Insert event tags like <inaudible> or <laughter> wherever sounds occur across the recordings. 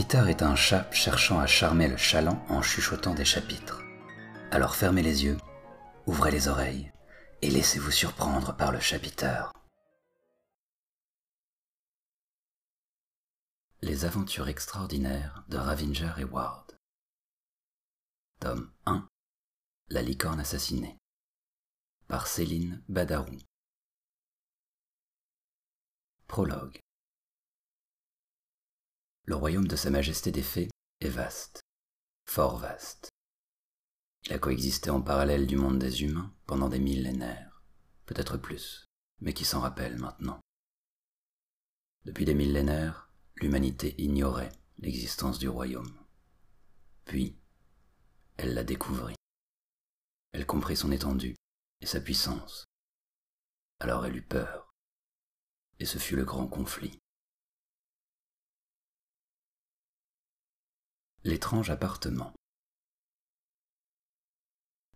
Peter est un chat cherchant à charmer le chaland en chuchotant des chapitres. Alors fermez les yeux, ouvrez les oreilles et laissez-vous surprendre par le chapiteur. Les aventures extraordinaires de Ravinger et Ward. Tome 1 La licorne assassinée. Par Céline Badarou. Prologue. Le royaume de Sa Majesté des Fées est vaste, fort vaste. Il a coexisté en parallèle du monde des humains pendant des millénaires, peut-être plus, mais qui s'en rappelle maintenant. Depuis des millénaires, l'humanité ignorait l'existence du royaume. Puis, elle la découvrit. Elle comprit son étendue et sa puissance. Alors elle eut peur. Et ce fut le grand conflit. L'étrange appartement.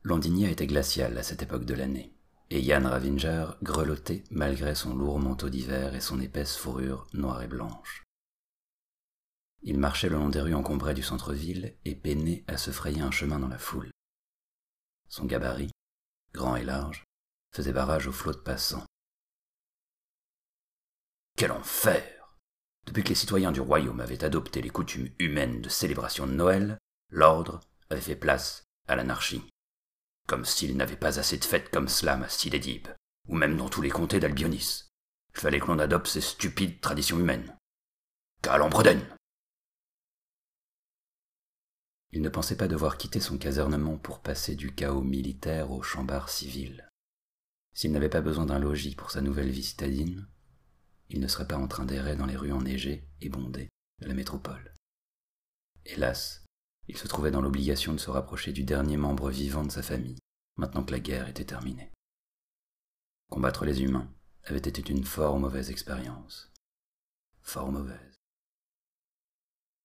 Londinier était glacial à cette époque de l'année, et Yann Ravinger grelottait malgré son lourd manteau d'hiver et son épaisse fourrure noire et blanche. Il marchait le long des rues encombrées du centre-ville et peinait à se frayer un chemin dans la foule. Son gabarit, grand et large, faisait barrage aux flots de passants. Quel enfer depuis que les citoyens du royaume avaient adopté les coutumes humaines de célébration de Noël, l'ordre avait fait place à l'anarchie. Comme s'il n'avait pas assez de fêtes comme cela à Sidédib, ou même dans tous les comtés d'Albionis. Il fallait que l'on adopte ces stupides traditions humaines. Calambreden Il ne pensait pas devoir quitter son casernement pour passer du chaos militaire au chambard civil. S'il n'avait pas besoin d'un logis pour sa nouvelle vie citadine, il ne serait pas en train d'errer dans les rues enneigées et bondées de la métropole. Hélas, il se trouvait dans l'obligation de se rapprocher du dernier membre vivant de sa famille, maintenant que la guerre était terminée. Combattre les humains avait été une fort mauvaise expérience. Fort mauvaise.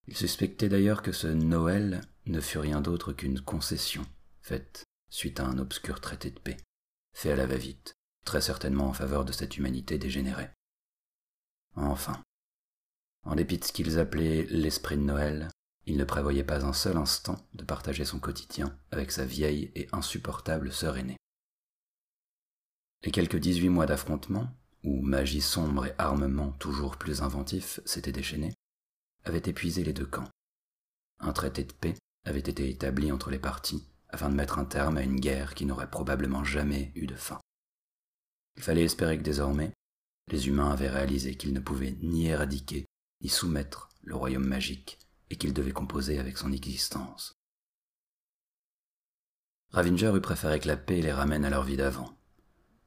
Il suspectait d'ailleurs que ce Noël ne fut rien d'autre qu'une concession faite suite à un obscur traité de paix, fait à la va-vite, très certainement en faveur de cette humanité dégénérée. Enfin, en dépit de ce qu'ils appelaient l'esprit de Noël, il ne prévoyait pas un seul instant de partager son quotidien avec sa vieille et insupportable sœur aînée. Les quelques dix-huit mois d'affrontement, où magie sombre et armement toujours plus inventifs s'étaient déchaînés, avaient épuisé les deux camps. Un traité de paix avait été établi entre les parties afin de mettre un terme à une guerre qui n'aurait probablement jamais eu de fin. Il fallait espérer que désormais, les humains avaient réalisé qu'ils ne pouvaient ni éradiquer, ni soumettre le royaume magique, et qu'ils devaient composer avec son existence. Ravinger eût préféré que la paix les ramène à leur vie d'avant,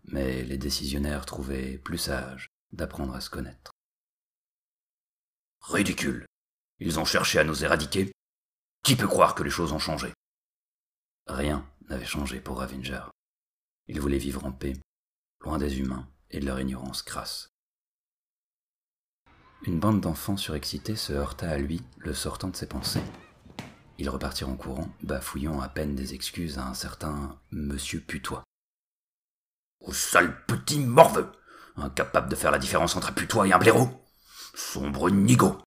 mais les décisionnaires trouvaient plus sage d'apprendre à se connaître. Ridicule. Ils ont cherché à nous éradiquer. Qui peut croire que les choses ont changé? Rien n'avait changé pour Ravinger. Il voulait vivre en paix, loin des humains et de leur ignorance crasse. Une bande d'enfants surexcités se heurta à lui, le sortant de ses pensées. Ils repartirent en courant, bafouillant à peine des excuses à un certain Monsieur Putois. Au sale petit morveux Incapable de faire la différence entre un putois et un blaireau Sombre nigo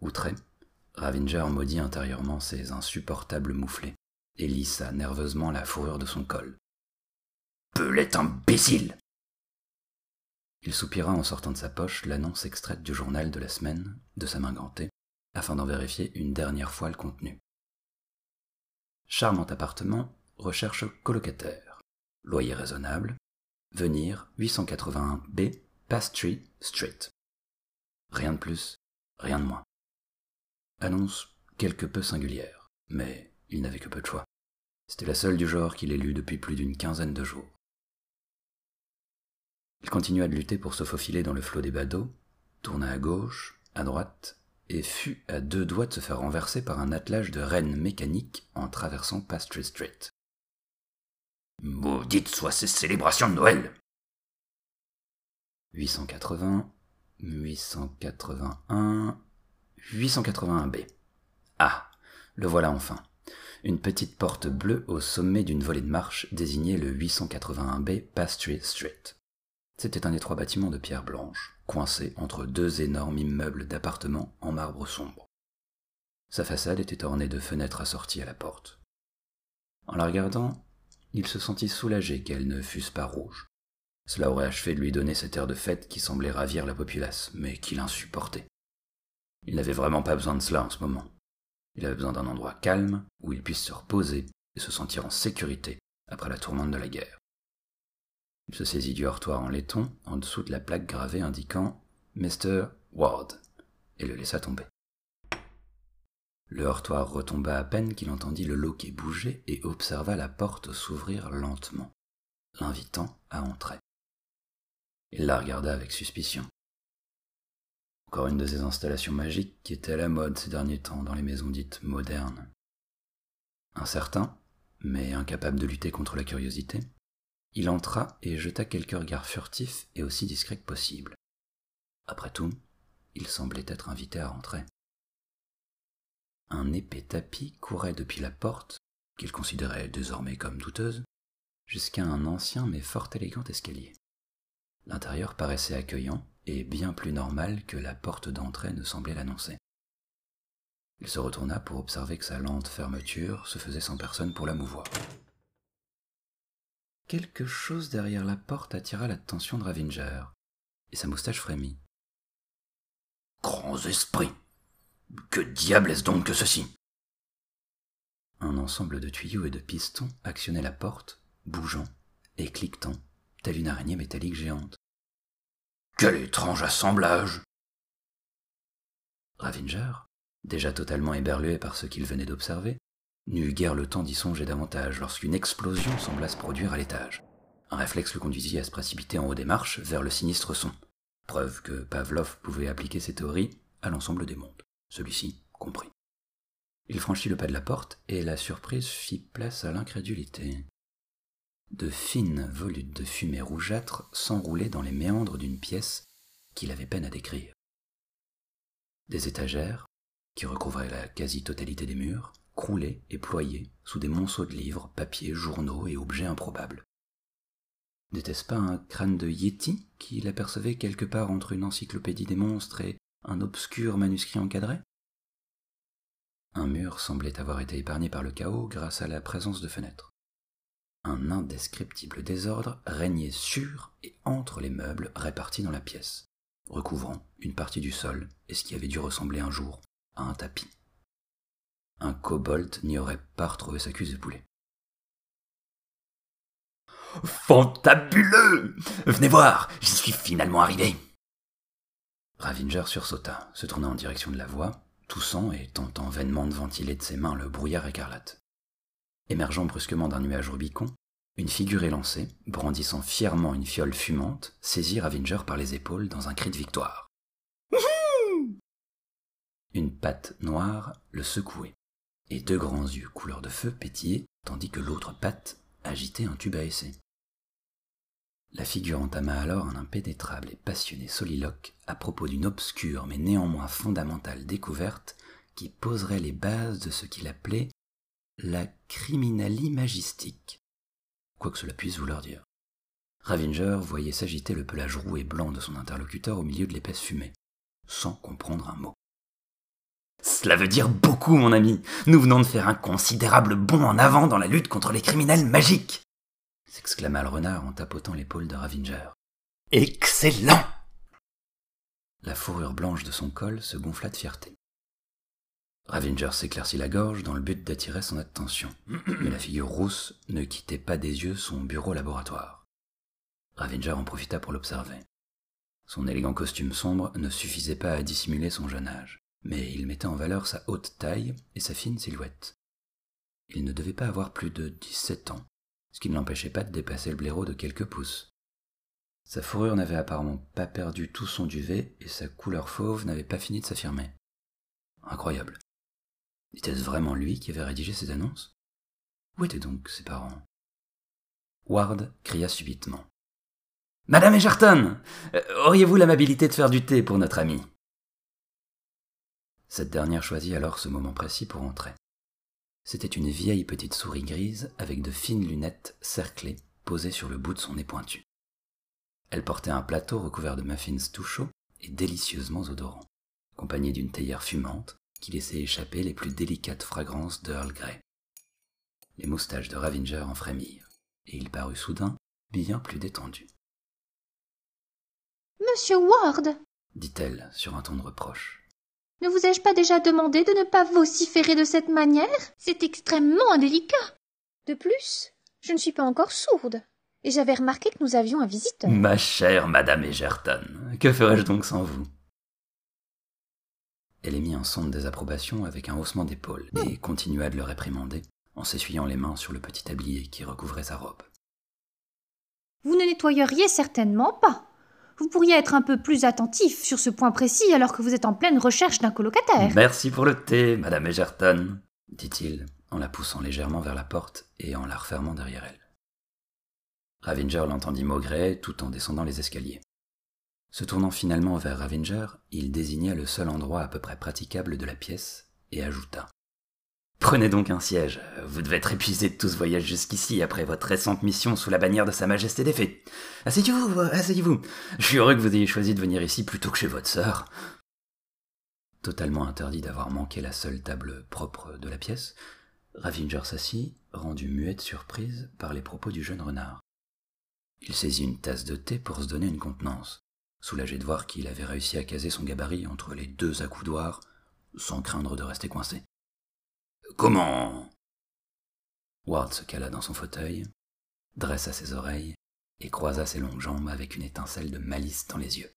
Outré, Ravinger maudit intérieurement ses insupportables mouflets et lissa nerveusement la fourrure de son col. Imbécile Il soupira en sortant de sa poche l'annonce extraite du journal de la semaine, de sa main gantée, afin d'en vérifier une dernière fois le contenu. Charmant appartement, recherche colocataire. Loyer raisonnable. Venir 881 B, Pastry Street. Rien de plus, rien de moins. Annonce quelque peu singulière, mais il n'avait que peu de choix. C'était la seule du genre qu'il ait lue depuis plus d'une quinzaine de jours. Il continua de lutter pour se faufiler dans le flot des badauds, tourna à gauche, à droite, et fut à deux doigts de se faire renverser par un attelage de rennes mécaniques en traversant Pastry Street. Maudite soient ces célébrations de Noël 880, 881, 881B. Ah, le voilà enfin. Une petite porte bleue au sommet d'une volée de marche désignait le 881B Pastry Street. C'était un étroit bâtiment de pierre blanche, coincée entre deux énormes immeubles d'appartements en marbre sombre. Sa façade était ornée de fenêtres assorties à la porte. En la regardant, il se sentit soulagé qu'elles ne fussent pas rouges. Cela aurait achevé de lui donner cet air de fête qui semblait ravir la populace, mais qu'il insupportait. Il n'avait vraiment pas besoin de cela en ce moment. Il avait besoin d'un endroit calme où il puisse se reposer et se sentir en sécurité après la tourmente de la guerre. Il se saisit du heurtoir en laiton en dessous de la plaque gravée indiquant Mr. Ward et le laissa tomber. Le heurtoir retomba à peine qu'il entendit le loquet bouger et observa la porte s'ouvrir lentement, l'invitant à entrer. Il la regarda avec suspicion. Encore une de ces installations magiques qui étaient à la mode ces derniers temps dans les maisons dites modernes. Incertain, mais incapable de lutter contre la curiosité, il entra et jeta quelques regards furtifs et aussi discrets que possible. Après tout, il semblait être invité à rentrer. Un épais tapis courait depuis la porte, qu'il considérait désormais comme douteuse, jusqu'à un ancien mais fort élégant escalier. L'intérieur paraissait accueillant et bien plus normal que la porte d'entrée ne semblait l'annoncer. Il se retourna pour observer que sa lente fermeture se faisait sans personne pour la mouvoir. Quelque chose derrière la porte attira l'attention de Ravinger, et sa moustache frémit. Grands esprits Que diable est-ce donc que ceci? Un ensemble de tuyaux et de pistons actionnait la porte, bougeant et cliquetant, telle une araignée métallique géante. Quel étrange assemblage Ravinger, déjà totalement éberlué par ce qu'il venait d'observer, n'eut guère le temps d'y songer davantage lorsqu'une explosion sembla se produire à l'étage. Un réflexe le conduisit à se précipiter en haut des marches vers le sinistre son, preuve que Pavlov pouvait appliquer ses théories à l'ensemble des mondes, celui-ci compris. Il franchit le pas de la porte et la surprise fit place à l'incrédulité. De fines volutes de fumée rougeâtre s'enroulaient dans les méandres d'une pièce qu'il avait peine à décrire. Des étagères, qui recouvraient la quasi-totalité des murs, croulés et ployés sous des monceaux de livres, papiers, journaux et objets improbables. N'était-ce pas un crâne de Yeti qu'il apercevait quelque part entre une encyclopédie des monstres et un obscur manuscrit encadré? Un mur semblait avoir été épargné par le chaos grâce à la présence de fenêtres. Un indescriptible désordre régnait sur et entre les meubles répartis dans la pièce, recouvrant une partie du sol et ce qui avait dû ressembler un jour à un tapis un kobold n'y aurait pas retrouvé sa cuisse de poulet. Fantabuleux Venez voir, j'y suis finalement arrivé. Ravinger sursauta, se tourna en direction de la voie, toussant et tentant vainement de ventiler de ses mains le brouillard écarlate. Émergeant brusquement d'un nuage rubicon, une figure élancée, brandissant fièrement une fiole fumante, saisit Ravinger par les épaules dans un cri de victoire. une patte noire le secouait et deux grands yeux couleur de feu pétillaient, tandis que l'autre patte agitait un tube à essai. La figure entama alors un impénétrable et passionné soliloque à propos d'une obscure mais néanmoins fondamentale découverte qui poserait les bases de ce qu'il appelait la criminalie magistique, quoi que cela puisse vouloir dire. Ravinger voyait s'agiter le pelage roux et blanc de son interlocuteur au milieu de l'épaisse fumée, sans comprendre un mot. Cela veut dire beaucoup, mon ami. Nous venons de faire un considérable bond en avant dans la lutte contre les criminels magiques s'exclama le renard en tapotant l'épaule de Ravinger. Excellent La fourrure blanche de son col se gonfla de fierté. Ravinger s'éclaircit la gorge dans le but d'attirer son attention, mais la figure rousse ne quittait pas des yeux son bureau laboratoire. Ravinger en profita pour l'observer. Son élégant costume sombre ne suffisait pas à dissimuler son jeune âge mais il mettait en valeur sa haute taille et sa fine silhouette. Il ne devait pas avoir plus de dix-sept ans, ce qui ne l'empêchait pas de dépasser le blaireau de quelques pouces. Sa fourrure n'avait apparemment pas perdu tout son duvet et sa couleur fauve n'avait pas fini de s'affirmer. Incroyable. Était-ce vraiment lui qui avait rédigé ces annonces? Où étaient donc ses parents? Ward cria subitement. Madame Egerton euh, Auriez-vous l'amabilité de faire du thé pour notre ami cette dernière choisit alors ce moment précis pour entrer. C'était une vieille petite souris grise avec de fines lunettes cerclées posées sur le bout de son nez pointu. Elle portait un plateau recouvert de muffins tout chauds et délicieusement odorants, accompagné d'une théière fumante qui laissait échapper les plus délicates fragrances d'Earl Grey. Les moustaches de Ravinger en frémirent, et il parut soudain bien plus détendu. Monsieur Ward, dit-elle sur un ton de reproche. Ne vous ai-je pas déjà demandé de ne pas vociférer de cette manière? C'est extrêmement indélicat. De plus, je ne suis pas encore sourde, et j'avais remarqué que nous avions un visiteur. Ma chère Madame Egerton, que ferais-je donc sans vous? Elle émit un son de désapprobation avec un haussement d'épaule et continua de le réprimander en s'essuyant les mains sur le petit tablier qui recouvrait sa robe. Vous ne nettoyeriez certainement pas. Vous pourriez être un peu plus attentif sur ce point précis alors que vous êtes en pleine recherche d'un colocataire. Merci pour le thé, Madame Egerton, dit-il en la poussant légèrement vers la porte et en la refermant derrière elle. Ravinger l'entendit maugréer tout en descendant les escaliers. Se tournant finalement vers Ravinger, il désigna le seul endroit à peu près praticable de la pièce et ajouta Prenez donc un siège. Vous devez être épuisé de tout ce voyage jusqu'ici après votre récente mission sous la bannière de Sa Majesté des Fées. Asseyez-vous, asseyez-vous. Je suis heureux que vous ayez choisi de venir ici plutôt que chez votre sœur. Totalement interdit d'avoir manqué la seule table propre de la pièce, Ravinger s'assit, rendu muet de surprise par les propos du jeune renard. Il saisit une tasse de thé pour se donner une contenance, soulagé de voir qu'il avait réussi à caser son gabarit entre les deux accoudoirs, sans craindre de rester coincé. Comment? Ward se cala dans son fauteuil, dressa ses oreilles et croisa ses longues jambes avec une étincelle de malice dans les yeux.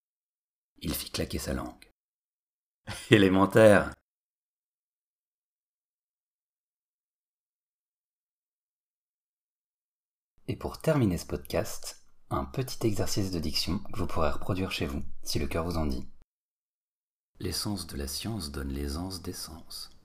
Il fit claquer sa langue. <laughs> Élémentaire Et pour terminer ce podcast, un petit exercice de diction que vous pourrez reproduire chez vous, si le cœur vous en dit. L'essence de la science donne l'aisance des sens.